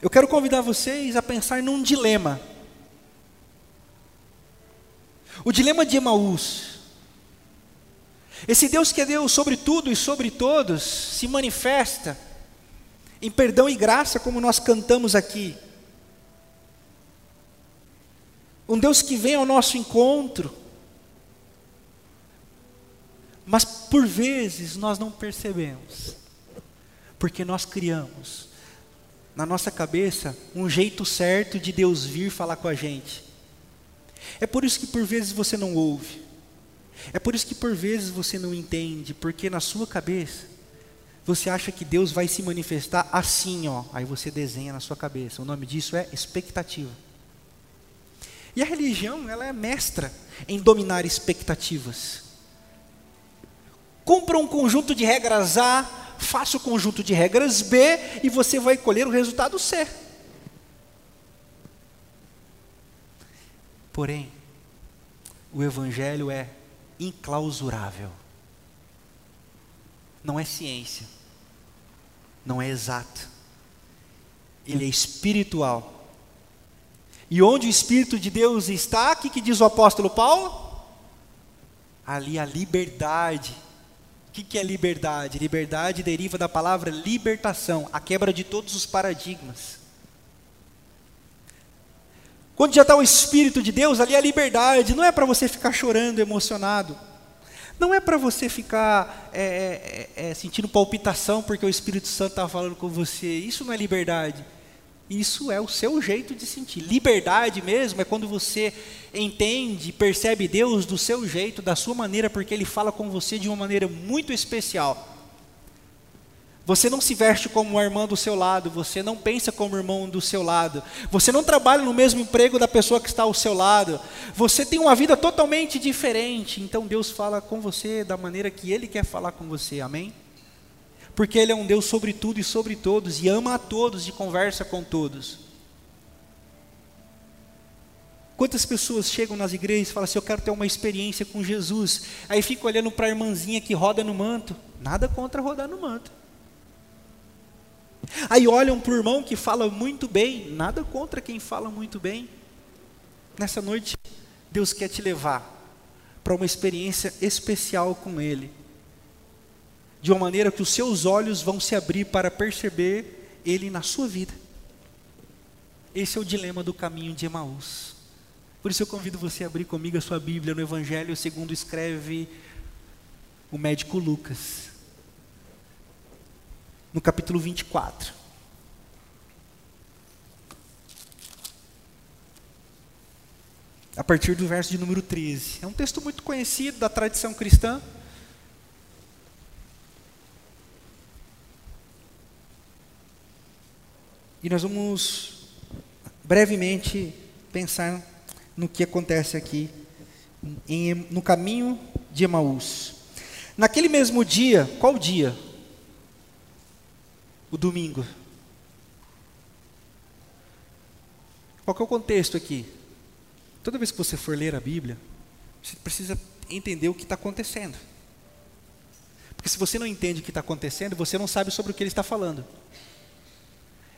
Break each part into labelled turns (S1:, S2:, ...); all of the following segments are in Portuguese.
S1: eu quero convidar vocês a pensar num dilema. O dilema de Emaús. Esse Deus que é Deus sobre tudo e sobre todos se manifesta em perdão e graça, como nós cantamos aqui. Um Deus que vem ao nosso encontro, mas por vezes nós não percebemos, porque nós criamos na nossa cabeça um jeito certo de Deus vir falar com a gente. É por isso que por vezes você não ouve, é por isso que por vezes você não entende, porque na sua cabeça você acha que Deus vai se manifestar assim, ó, aí você desenha na sua cabeça. O nome disso é expectativa. E a religião, ela é mestra em dominar expectativas. Cumpra um conjunto de regras A, faça o conjunto de regras B e você vai colher o resultado C. Porém, o Evangelho é inclausurável. Não é ciência, não é exato, ele é espiritual e onde o Espírito de Deus está, o que, que diz o apóstolo Paulo? Ali a liberdade. Que, que é liberdade? Liberdade deriva da palavra libertação, a quebra de todos os paradigmas. Quando já está o Espírito de Deus, ali é a liberdade, não é para você ficar chorando, emocionado. Não é para você ficar é, é, é, sentindo palpitação porque o Espírito Santo está falando com você. Isso não é liberdade. Isso é o seu jeito de sentir. Liberdade mesmo é quando você entende, percebe Deus do seu jeito, da sua maneira, porque Ele fala com você de uma maneira muito especial. Você não se veste como a irmã do seu lado, você não pensa como o irmão do seu lado, você não trabalha no mesmo emprego da pessoa que está ao seu lado, você tem uma vida totalmente diferente. Então Deus fala com você da maneira que Ele quer falar com você, amém? Porque Ele é um Deus sobre tudo e sobre todos, e ama a todos e conversa com todos. Quantas pessoas chegam nas igrejas e falam assim: Eu quero ter uma experiência com Jesus. Aí fica olhando para a irmãzinha que roda no manto. Nada contra rodar no manto. Aí olham para o irmão que fala muito bem. Nada contra quem fala muito bem. Nessa noite, Deus quer te levar para uma experiência especial com Ele de uma maneira que os seus olhos vão se abrir para perceber Ele na sua vida. Esse é o dilema do caminho de Emaús. Por isso eu convido você a abrir comigo a sua Bíblia no Evangelho segundo escreve o médico Lucas, no capítulo 24. A partir do verso de número 13. É um texto muito conhecido da tradição cristã. E nós vamos brevemente pensar no que acontece aqui em, no caminho de Emaús. Naquele mesmo dia, qual dia? O domingo. Qual é o contexto aqui? Toda vez que você for ler a Bíblia, você precisa entender o que está acontecendo. Porque se você não entende o que está acontecendo, você não sabe sobre o que ele está falando.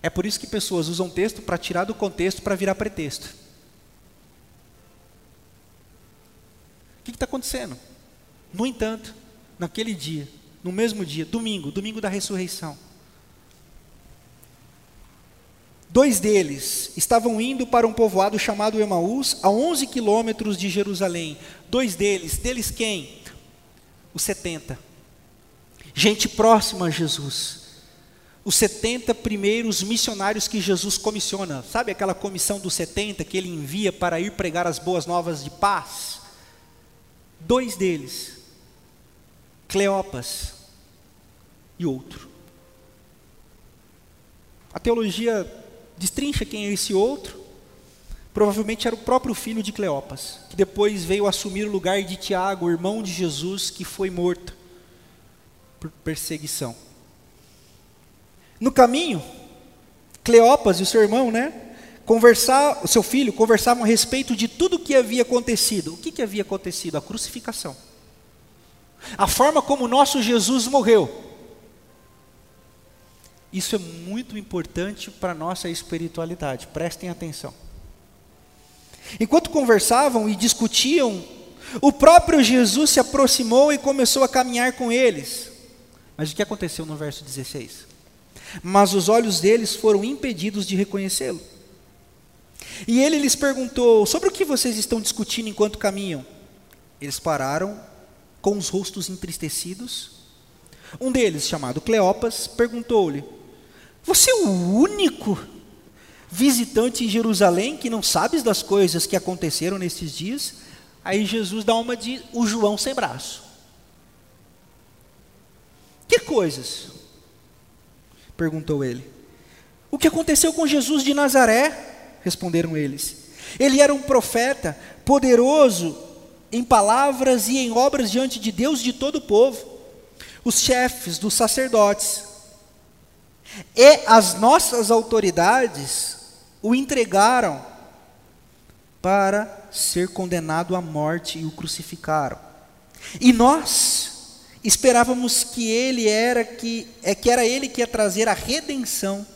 S1: É por isso que pessoas usam texto para tirar do contexto para virar pretexto. O que está acontecendo? No entanto, naquele dia, no mesmo dia, domingo, domingo da ressurreição, dois deles estavam indo para um povoado chamado Emaús, a 11 quilômetros de Jerusalém. Dois deles, deles quem? Os 70. Gente próxima a Jesus os 70 primeiros missionários que Jesus comissiona. Sabe aquela comissão dos 70 que ele envia para ir pregar as boas novas de paz? Dois deles, Cleopas e outro. A teologia destrincha quem é esse outro. Provavelmente era o próprio filho de Cleopas, que depois veio assumir o lugar de Tiago, irmão de Jesus, que foi morto por perseguição. No caminho, Cleopas e o seu irmão, né, conversar, o seu filho, conversavam a respeito de tudo o que havia acontecido. O que, que havia acontecido? A crucificação. A forma como o nosso Jesus morreu. Isso é muito importante para a nossa espiritualidade, prestem atenção. Enquanto conversavam e discutiam, o próprio Jesus se aproximou e começou a caminhar com eles. Mas o que aconteceu no verso 16? Mas os olhos deles foram impedidos de reconhecê-lo. E ele lhes perguntou: Sobre o que vocês estão discutindo enquanto caminham? Eles pararam, com os rostos entristecidos. Um deles, chamado Cleopas, perguntou-lhe: Você é o único visitante em Jerusalém que não sabes das coisas que aconteceram nesses dias? Aí Jesus dá uma de o João sem braço. Que coisas? Perguntou ele. O que aconteceu com Jesus de Nazaré? Responderam eles. Ele era um profeta, poderoso em palavras e em obras diante de Deus e de todo o povo. Os chefes dos sacerdotes e as nossas autoridades o entregaram para ser condenado à morte e o crucificaram. E nós esperávamos que ele era que é que era ele que ia trazer a redenção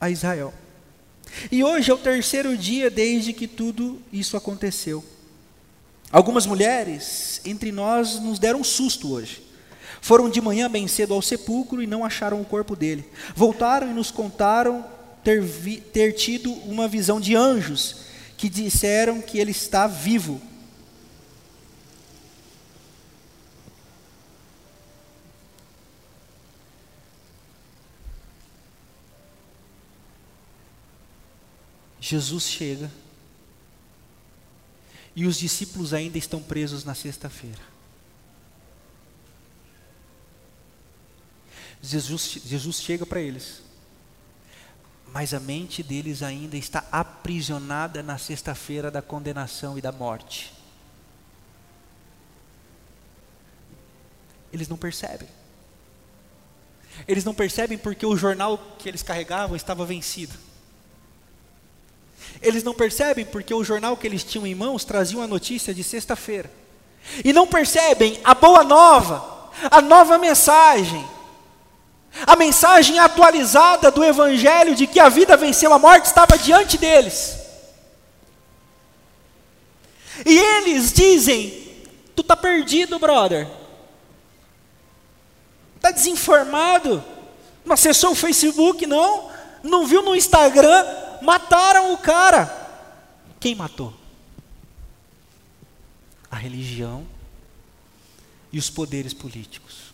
S1: a Israel. E hoje é o terceiro dia desde que tudo isso aconteceu. Algumas mulheres entre nós nos deram um susto hoje. Foram de manhã bem cedo ao sepulcro e não acharam o corpo dele. Voltaram e nos contaram ter, vi, ter tido uma visão de anjos que disseram que ele está vivo. Jesus chega e os discípulos ainda estão presos na sexta-feira. Jesus, Jesus chega para eles, mas a mente deles ainda está aprisionada na sexta-feira da condenação e da morte. Eles não percebem. Eles não percebem porque o jornal que eles carregavam estava vencido. Eles não percebem porque o jornal que eles tinham em mãos trazia uma notícia de sexta-feira. E não percebem a boa nova, a nova mensagem, a mensagem atualizada do Evangelho de que a vida venceu a morte estava diante deles. E eles dizem: Tu está perdido, brother. Está desinformado. Não acessou o Facebook, não. Não viu no Instagram mataram o cara. Quem matou? A religião e os poderes políticos.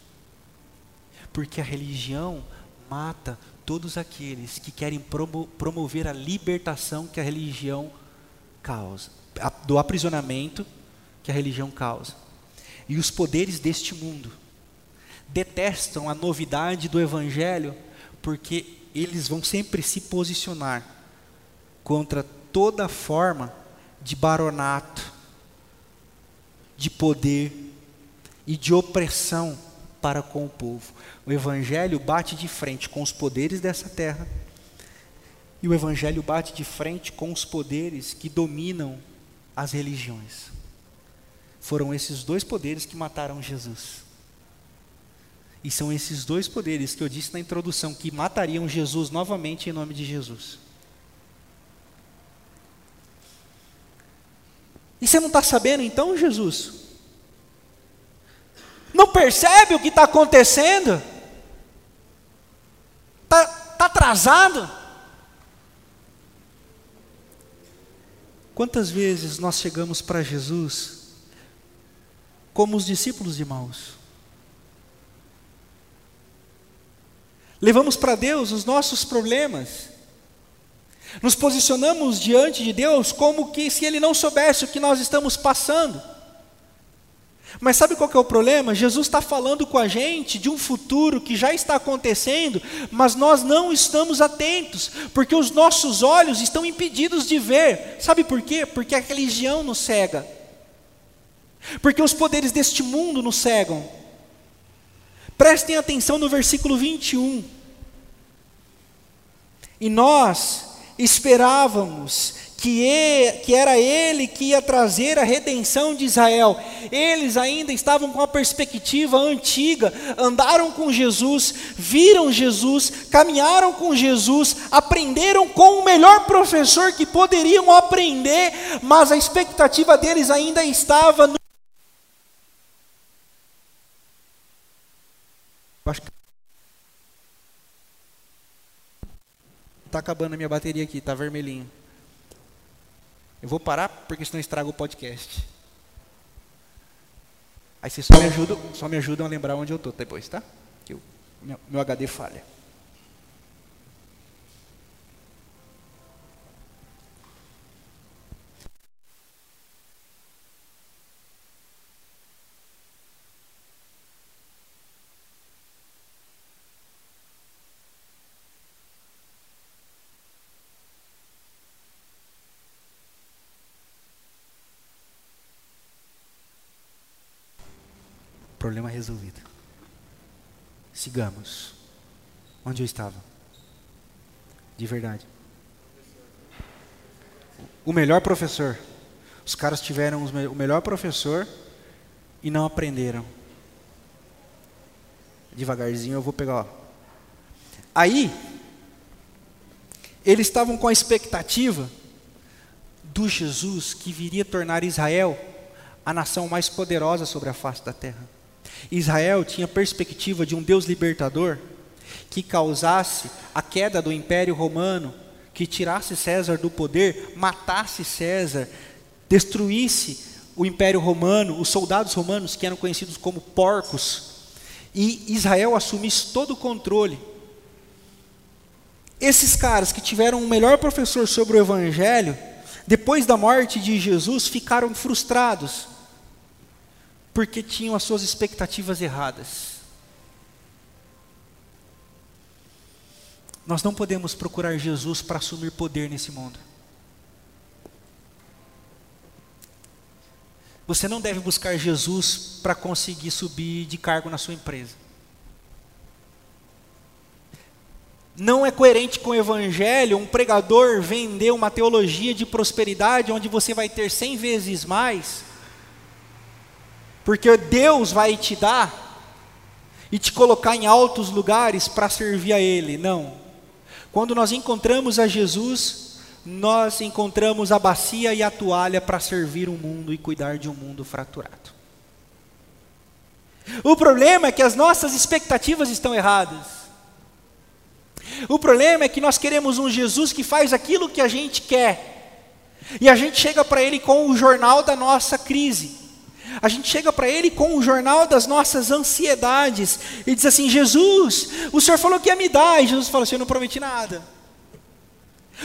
S1: Porque a religião mata todos aqueles que querem promo promover a libertação que a religião causa, do aprisionamento que a religião causa. E os poderes deste mundo detestam a novidade do evangelho porque eles vão sempre se posicionar contra toda forma de baronato, de poder e de opressão para com o povo. O Evangelho bate de frente com os poderes dessa terra, e o Evangelho bate de frente com os poderes que dominam as religiões. Foram esses dois poderes que mataram Jesus. E são esses dois poderes que eu disse na introdução que matariam Jesus novamente em nome de Jesus. Você não está sabendo então, Jesus? Não percebe o que está acontecendo? Está tá atrasado? Quantas vezes nós chegamos para Jesus como os discípulos de Maus? Levamos para Deus os nossos problemas, nos posicionamos diante de Deus como que se Ele não soubesse o que nós estamos passando. Mas sabe qual é o problema? Jesus está falando com a gente de um futuro que já está acontecendo, mas nós não estamos atentos, porque os nossos olhos estão impedidos de ver. Sabe por quê? Porque a religião nos cega, porque os poderes deste mundo nos cegam. Prestem atenção no versículo 21. E nós esperávamos que, era ele que ia trazer a redenção de Israel. Eles ainda estavam com a perspectiva antiga, andaram com Jesus, viram Jesus, caminharam com Jesus, aprenderam com o melhor professor que poderiam aprender, mas a expectativa deles ainda estava no. Acho que Está acabando a minha bateria aqui, está vermelhinho. Eu vou parar porque senão estraga o podcast. Aí vocês só me ajudam, só me ajudam a lembrar onde eu estou depois, tá? O meu, meu HD falha. Problema resolvido. Sigamos. Onde eu estava? De verdade. O melhor professor. Os caras tiveram o melhor professor e não aprenderam. Devagarzinho eu vou pegar. Ó. Aí, eles estavam com a expectativa do Jesus que viria tornar Israel a nação mais poderosa sobre a face da terra. Israel tinha perspectiva de um Deus libertador que causasse a queda do Império Romano, que tirasse César do poder, matasse César, destruísse o Império Romano, os soldados romanos que eram conhecidos como porcos, e Israel assumisse todo o controle. Esses caras que tiveram o melhor professor sobre o Evangelho, depois da morte de Jesus, ficaram frustrados porque tinham as suas expectativas erradas. Nós não podemos procurar Jesus para assumir poder nesse mundo. Você não deve buscar Jesus para conseguir subir de cargo na sua empresa. Não é coerente com o Evangelho um pregador vender uma teologia de prosperidade onde você vai ter cem vezes mais porque Deus vai te dar e te colocar em altos lugares para servir a Ele. Não. Quando nós encontramos a Jesus, nós encontramos a bacia e a toalha para servir o mundo e cuidar de um mundo fraturado. O problema é que as nossas expectativas estão erradas. O problema é que nós queremos um Jesus que faz aquilo que a gente quer. E a gente chega para ele com o jornal da nossa crise. A gente chega para ele com o jornal das nossas ansiedades e diz assim: Jesus, o Senhor falou que ia me dar. E Jesus fala assim: Eu não prometi nada.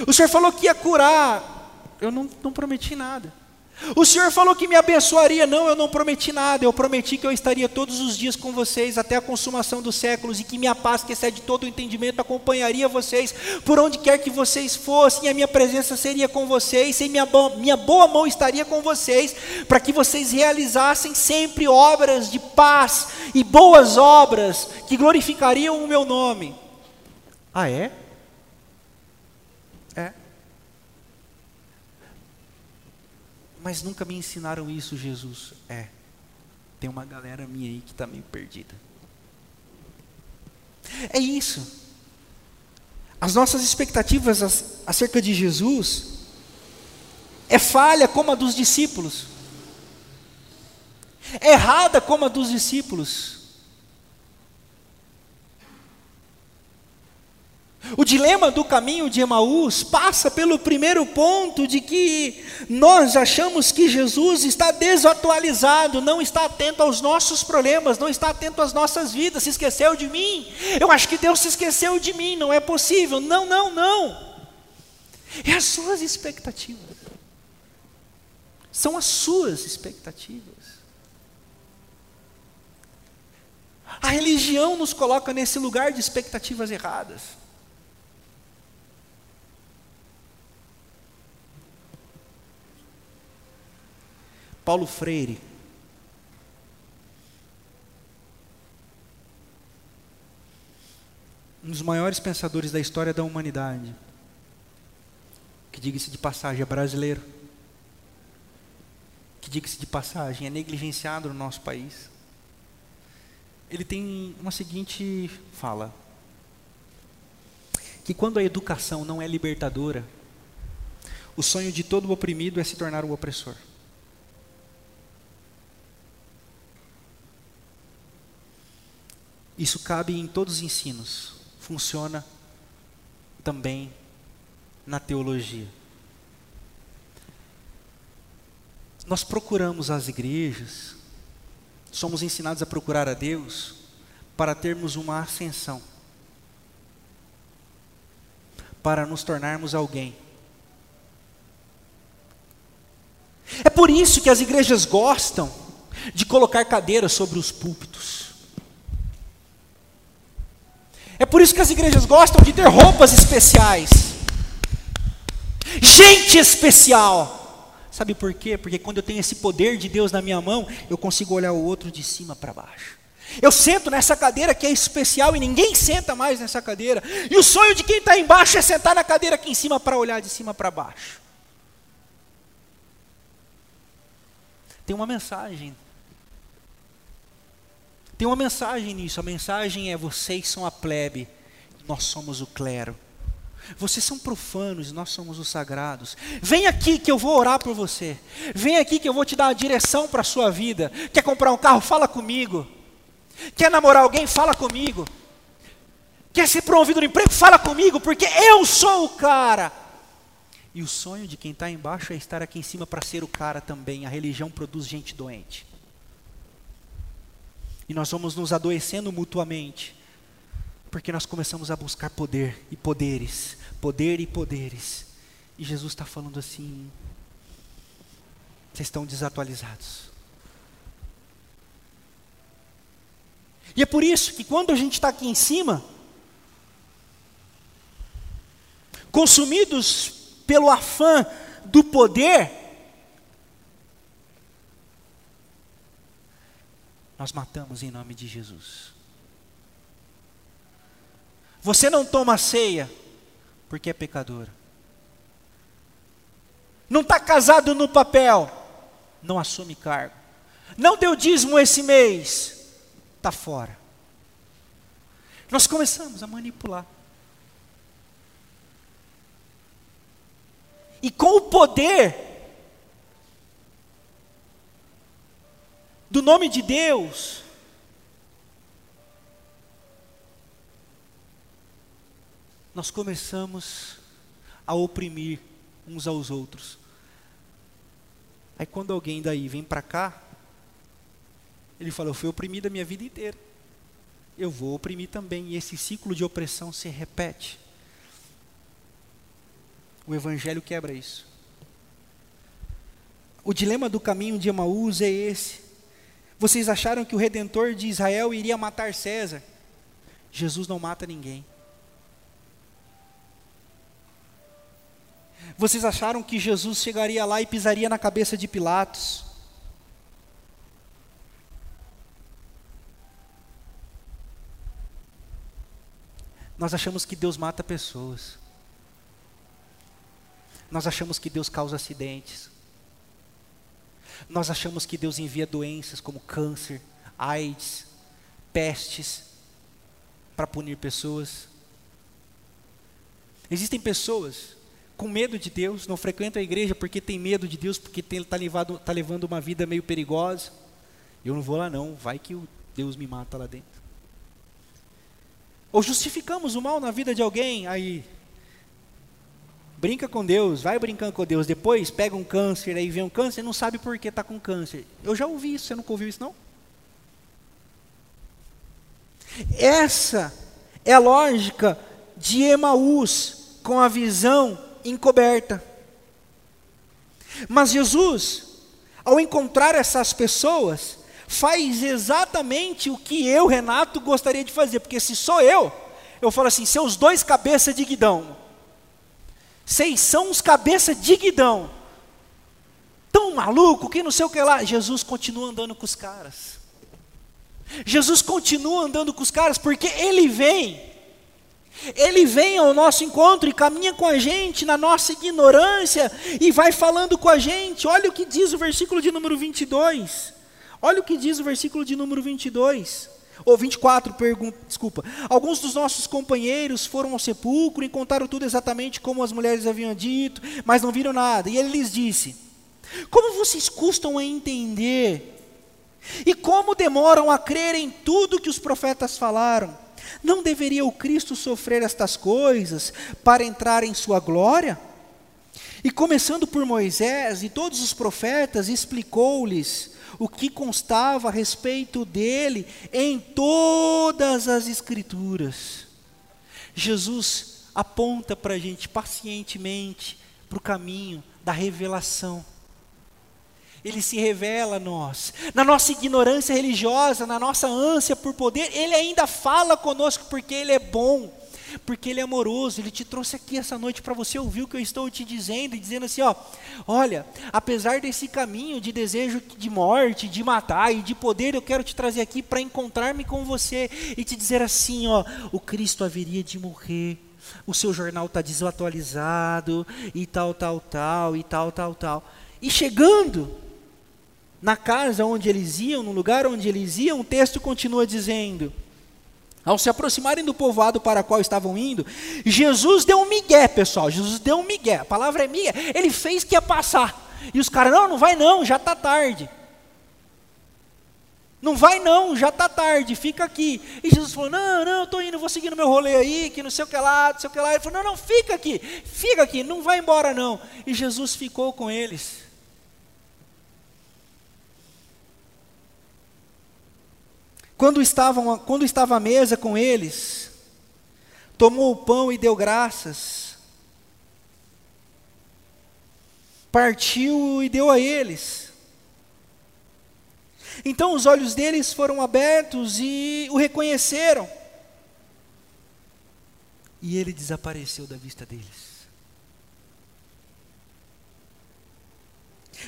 S1: O Senhor falou que ia curar. Eu não, não prometi nada. O Senhor falou que me abençoaria. Não, eu não prometi nada. Eu prometi que eu estaria todos os dias com vocês até a consumação dos séculos e que minha paz, que excede todo o entendimento, acompanharia vocês por onde quer que vocês fossem. A minha presença seria com vocês, e minha, minha boa mão estaria com vocês, para que vocês realizassem sempre obras de paz e boas obras que glorificariam o meu nome. Ah, é? Mas nunca me ensinaram isso, Jesus. É, tem uma galera minha aí que está meio perdida. É isso. As nossas expectativas acerca de Jesus é falha como a dos discípulos, é errada como a dos discípulos. O dilema do caminho de Emaús passa pelo primeiro ponto de que nós achamos que Jesus está desatualizado, não está atento aos nossos problemas, não está atento às nossas vidas, se esqueceu de mim. Eu acho que Deus se esqueceu de mim, não é possível. Não, não, não. É as suas expectativas. São as suas expectativas. A religião nos coloca nesse lugar de expectativas erradas. Paulo Freire. Um dos maiores pensadores da história da humanidade, que diga-se de passagem é brasileiro, que diga-se de passagem é negligenciado no nosso país, ele tem uma seguinte fala: que quando a educação não é libertadora, o sonho de todo oprimido é se tornar um opressor. Isso cabe em todos os ensinos, funciona também na teologia. Nós procuramos as igrejas, somos ensinados a procurar a Deus para termos uma ascensão, para nos tornarmos alguém. É por isso que as igrejas gostam de colocar cadeiras sobre os púlpitos. É por isso que as igrejas gostam de ter roupas especiais. Gente especial. Sabe por quê? Porque quando eu tenho esse poder de Deus na minha mão, eu consigo olhar o outro de cima para baixo. Eu sento nessa cadeira que é especial e ninguém senta mais nessa cadeira. E o sonho de quem está embaixo é sentar na cadeira aqui em cima para olhar de cima para baixo. Tem uma mensagem. Tem uma mensagem nisso. A mensagem é: vocês são a plebe, nós somos o clero. Vocês são profanos, nós somos os sagrados. Vem aqui que eu vou orar por você. Vem aqui que eu vou te dar a direção para a sua vida. Quer comprar um carro? Fala comigo. Quer namorar alguém? Fala comigo. Quer ser promovido no emprego? Fala comigo, porque eu sou o cara. E o sonho de quem está embaixo é estar aqui em cima para ser o cara também. A religião produz gente doente. E nós vamos nos adoecendo mutuamente, porque nós começamos a buscar poder e poderes poder e poderes. E Jesus está falando assim: vocês estão desatualizados. E é por isso que quando a gente está aqui em cima, consumidos pelo afã do poder, nós matamos em nome de Jesus. Você não toma ceia porque é pecadora. Não está casado no papel, não assume cargo. Não deu dízimo esse mês, está fora. Nós começamos a manipular. E com o poder do nome de Deus, nós começamos a oprimir uns aos outros. Aí quando alguém daí vem para cá, ele fala: Eu fui oprimido a minha vida inteira. Eu vou oprimir também. E esse ciclo de opressão se repete. O Evangelho quebra isso. O dilema do caminho de Emaús é esse. Vocês acharam que o redentor de Israel iria matar César? Jesus não mata ninguém. Vocês acharam que Jesus chegaria lá e pisaria na cabeça de Pilatos? Nós achamos que Deus mata pessoas. Nós achamos que Deus causa acidentes. Nós achamos que Deus envia doenças como câncer, AIDS, pestes, para punir pessoas. Existem pessoas com medo de Deus, não frequenta a igreja porque tem medo de Deus, porque está tá levando uma vida meio perigosa. Eu não vou lá não, vai que Deus me mata lá dentro. Ou justificamos o mal na vida de alguém, aí brinca com Deus, vai brincando com Deus, depois pega um câncer, aí vem um câncer não sabe por que está com câncer. Eu já ouvi isso, você nunca ouviu isso não? Essa é a lógica de Emaús com a visão encoberta. Mas Jesus, ao encontrar essas pessoas, faz exatamente o que eu, Renato, gostaria de fazer, porque se sou eu, eu falo assim: seus dois cabeças de guidão, vocês são os cabeças de guidão, tão maluco que não sei o que lá. Jesus continua andando com os caras. Jesus continua andando com os caras porque ele vem Ele vem ao nosso encontro e caminha com a gente na nossa ignorância e vai falando com a gente. Olha o que diz o versículo de número 22. Olha o que diz o versículo de número 22. Ou 24, pergunta, desculpa. Alguns dos nossos companheiros foram ao sepulcro e contaram tudo exatamente como as mulheres haviam dito, mas não viram nada. E ele lhes disse: Como vocês custam a entender? E como demoram a crer em tudo que os profetas falaram? Não deveria o Cristo sofrer estas coisas para entrar em sua glória? E começando por Moisés e todos os profetas, explicou-lhes o que constava a respeito dele em todas as Escrituras. Jesus aponta para a gente pacientemente para o caminho da revelação. Ele se revela a nós. Na nossa ignorância religiosa, na nossa ânsia por poder, Ele ainda fala conosco porque Ele é bom porque Ele é amoroso, Ele te trouxe aqui essa noite para você ouvir o que eu estou te dizendo e dizendo assim: ó, olha, apesar desse caminho de desejo de morte, de matar e de poder, eu quero te trazer aqui para encontrar-me com você e te dizer assim: ó, o Cristo haveria de morrer, o seu jornal está desatualizado e tal, tal, tal, e tal, tal, tal. E chegando na casa onde eles iam, no lugar onde eles iam, o texto continua dizendo ao se aproximarem do povoado para qual estavam indo, Jesus deu um migué, pessoal. Jesus deu um migué. A palavra é migué. Ele fez que ia passar. E os caras, não, não vai não, já está tarde. Não vai não, já está tarde, fica aqui. E Jesus falou: Não, não, estou indo, vou seguir no meu rolê aí, que não sei o que lá, não sei o que lá. Ele falou: Não, não, fica aqui, fica aqui, não vai embora não. E Jesus ficou com eles. Quando, estavam, quando estava à mesa com eles, tomou o pão e deu graças, partiu e deu a eles. Então os olhos deles foram abertos e o reconheceram. E ele desapareceu da vista deles.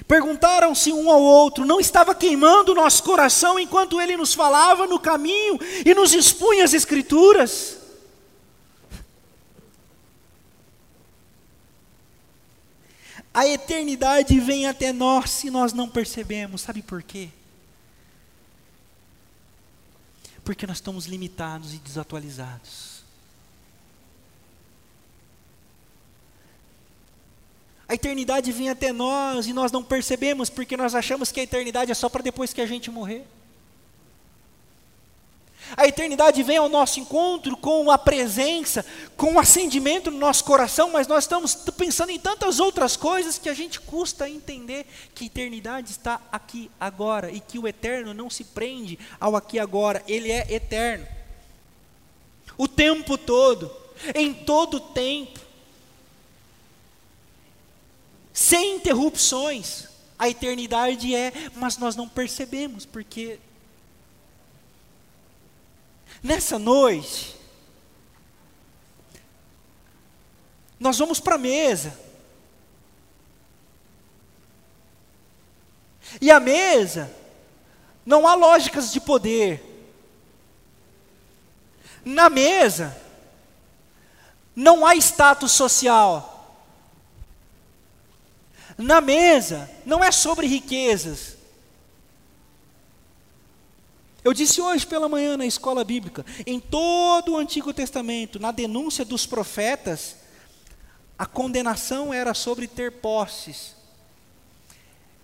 S1: Perguntaram-se um ao outro: não estava queimando o nosso coração enquanto ele nos falava no caminho e nos expunha as Escrituras? A eternidade vem até nós se nós não percebemos, sabe por quê? Porque nós estamos limitados e desatualizados. A eternidade vem até nós e nós não percebemos porque nós achamos que a eternidade é só para depois que a gente morrer. A eternidade vem ao nosso encontro com a presença, com o acendimento no nosso coração, mas nós estamos pensando em tantas outras coisas que a gente custa entender que a eternidade está aqui agora e que o eterno não se prende ao aqui agora, ele é eterno. O tempo todo, em todo tempo sem interrupções. A eternidade é, mas nós não percebemos, porque nessa noite, nós vamos para a mesa. E a mesa, não há lógicas de poder. Na mesa, não há status social. Na mesa, não é sobre riquezas. Eu disse hoje pela manhã na escola bíblica, em todo o Antigo Testamento, na denúncia dos profetas, a condenação era sobre ter posses.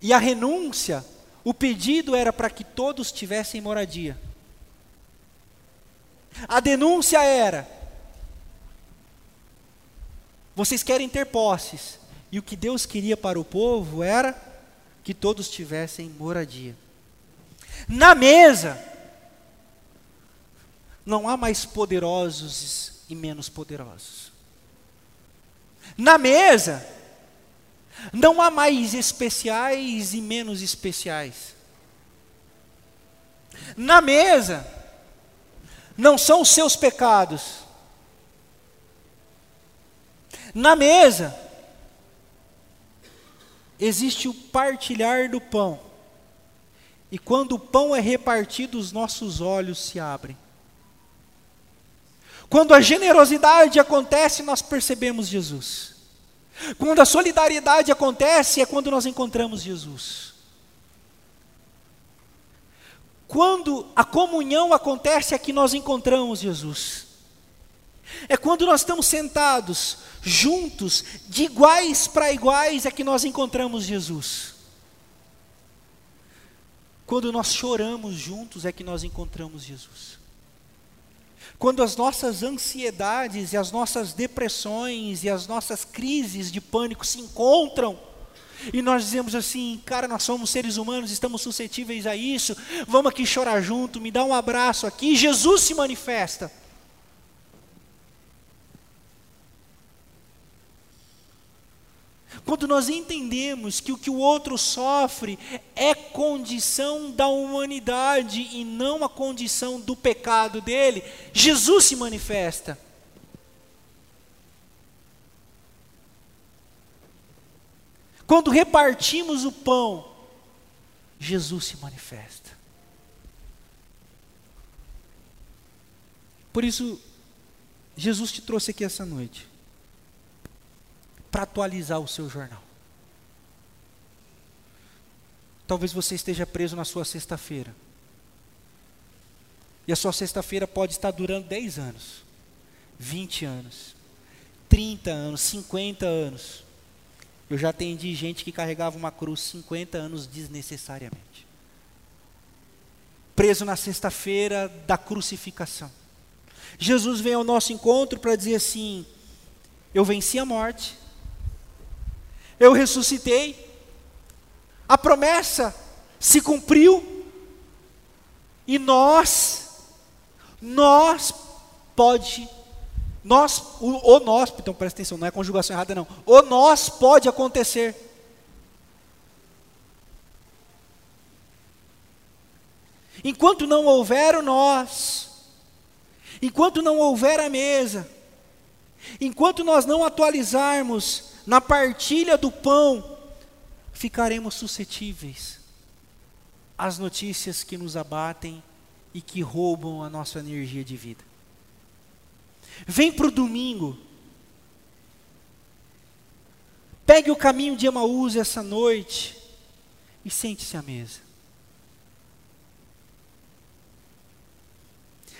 S1: E a renúncia, o pedido era para que todos tivessem moradia. A denúncia era: vocês querem ter posses, e o que Deus queria para o povo era que todos tivessem moradia. Na mesa, não há mais poderosos e menos poderosos. Na mesa, não há mais especiais e menos especiais. Na mesa, não são os seus pecados. Na mesa, existe o partilhar do pão. E quando o pão é repartido, os nossos olhos se abrem. Quando a generosidade acontece, nós percebemos Jesus. Quando a solidariedade acontece, é quando nós encontramos Jesus. Quando a comunhão acontece, é que nós encontramos Jesus. É quando nós estamos sentados, juntos, de iguais para iguais, é que nós encontramos Jesus. Quando nós choramos juntos, é que nós encontramos Jesus. Quando as nossas ansiedades e as nossas depressões e as nossas crises de pânico se encontram, e nós dizemos assim, cara, nós somos seres humanos, estamos suscetíveis a isso, vamos aqui chorar junto, me dá um abraço aqui, Jesus se manifesta. Quando nós entendemos que o que o outro sofre é condição da humanidade e não a condição do pecado dele, Jesus se manifesta. Quando repartimos o pão, Jesus se manifesta. Por isso, Jesus te trouxe aqui essa noite para atualizar o seu jornal. Talvez você esteja preso na sua sexta-feira. E a sua sexta-feira pode estar durando 10 anos, 20 anos, 30 anos, 50 anos. Eu já atendi gente que carregava uma cruz 50 anos desnecessariamente. Preso na sexta-feira da crucificação. Jesus vem ao nosso encontro para dizer assim: Eu venci a morte, eu ressuscitei, a promessa se cumpriu, e nós, nós pode, nós, o, o nós, então presta atenção, não é conjugação errada não, o nós pode acontecer. Enquanto não houver o nós, enquanto não houver a mesa, enquanto nós não atualizarmos na partilha do pão, ficaremos suscetíveis às notícias que nos abatem e que roubam a nossa energia de vida. Vem para o domingo. Pegue o caminho de Emaús essa noite e sente-se à mesa.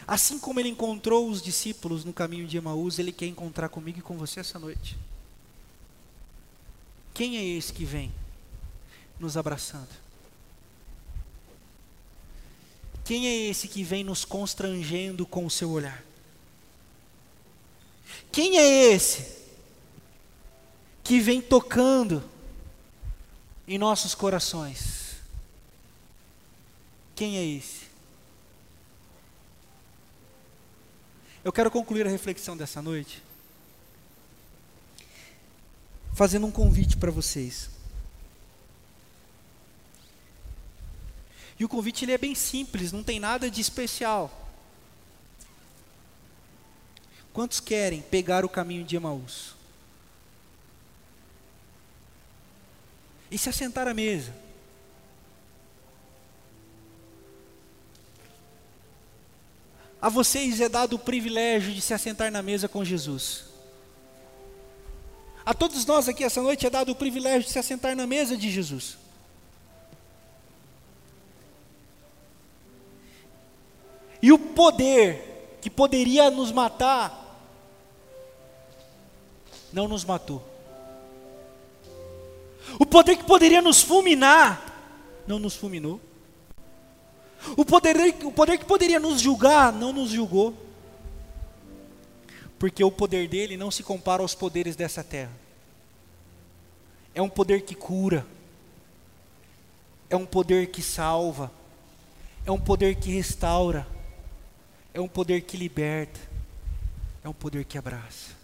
S1: Assim como ele encontrou os discípulos no caminho de Emaús, ele quer encontrar comigo e com você essa noite. Quem é esse que vem nos abraçando? Quem é esse que vem nos constrangendo com o seu olhar? Quem é esse que vem tocando em nossos corações? Quem é esse? Eu quero concluir a reflexão dessa noite fazendo um convite para vocês. E o convite ele é bem simples, não tem nada de especial. Quantos querem pegar o caminho de Emaús? E se assentar à mesa? A vocês é dado o privilégio de se assentar na mesa com Jesus. A todos nós aqui essa noite é dado o privilégio de se assentar na mesa de Jesus. E o poder que poderia nos matar, não nos matou. O poder que poderia nos fulminar, não nos fulminou. O poder, o poder que poderia nos julgar, não nos julgou porque o poder dele não se compara aos poderes dessa terra. É um poder que cura, é um poder que salva, é um poder que restaura, é um poder que liberta, é um poder que abraça.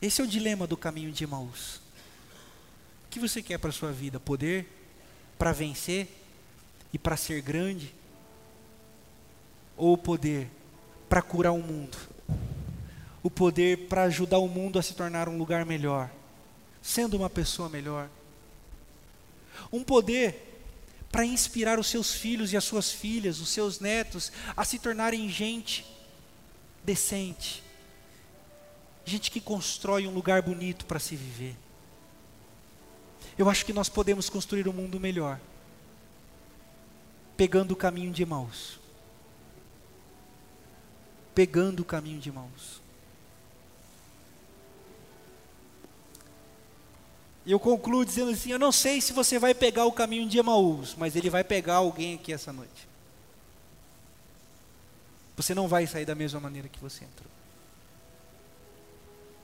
S1: Esse é o dilema do caminho de Emaús. O que você quer para a sua vida? Poder para vencer e para ser grande? Ou poder para curar o mundo? O poder para ajudar o mundo a se tornar um lugar melhor, sendo uma pessoa melhor. Um poder para inspirar os seus filhos e as suas filhas, os seus netos, a se tornarem gente, decente, gente que constrói um lugar bonito para se viver. Eu acho que nós podemos construir um mundo melhor, pegando o caminho de Emaús. Pegando o caminho de Emaús. Eu concluo dizendo assim: Eu não sei se você vai pegar o caminho de Emaús, mas ele vai pegar alguém aqui essa noite. Você não vai sair da mesma maneira que você entrou.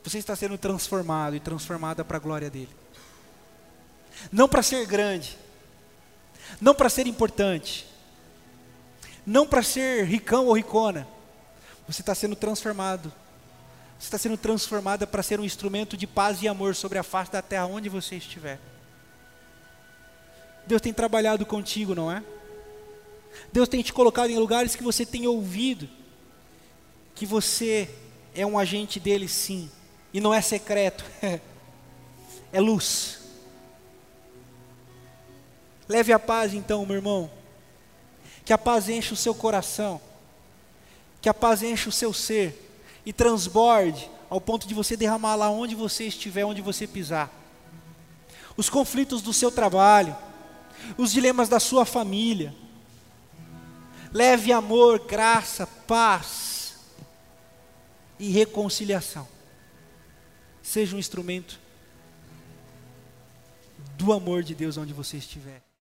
S1: Você está sendo transformado e transformada para a glória dele. Não para ser grande, não para ser importante, não para ser ricão ou ricona. Você está sendo transformado você está sendo transformada para ser um instrumento de paz e amor sobre a face da terra onde você estiver. Deus tem trabalhado contigo, não é? Deus tem te colocado em lugares que você tem ouvido que você é um agente dele, sim, e não é secreto, é luz. Leve a paz então, meu irmão, que a paz enche o seu coração, que a paz enche o seu ser e transborde ao ponto de você derramar lá onde você estiver, onde você pisar. Os conflitos do seu trabalho, os dilemas da sua família. Leve amor, graça, paz e reconciliação. Seja um instrumento do amor de Deus onde você estiver.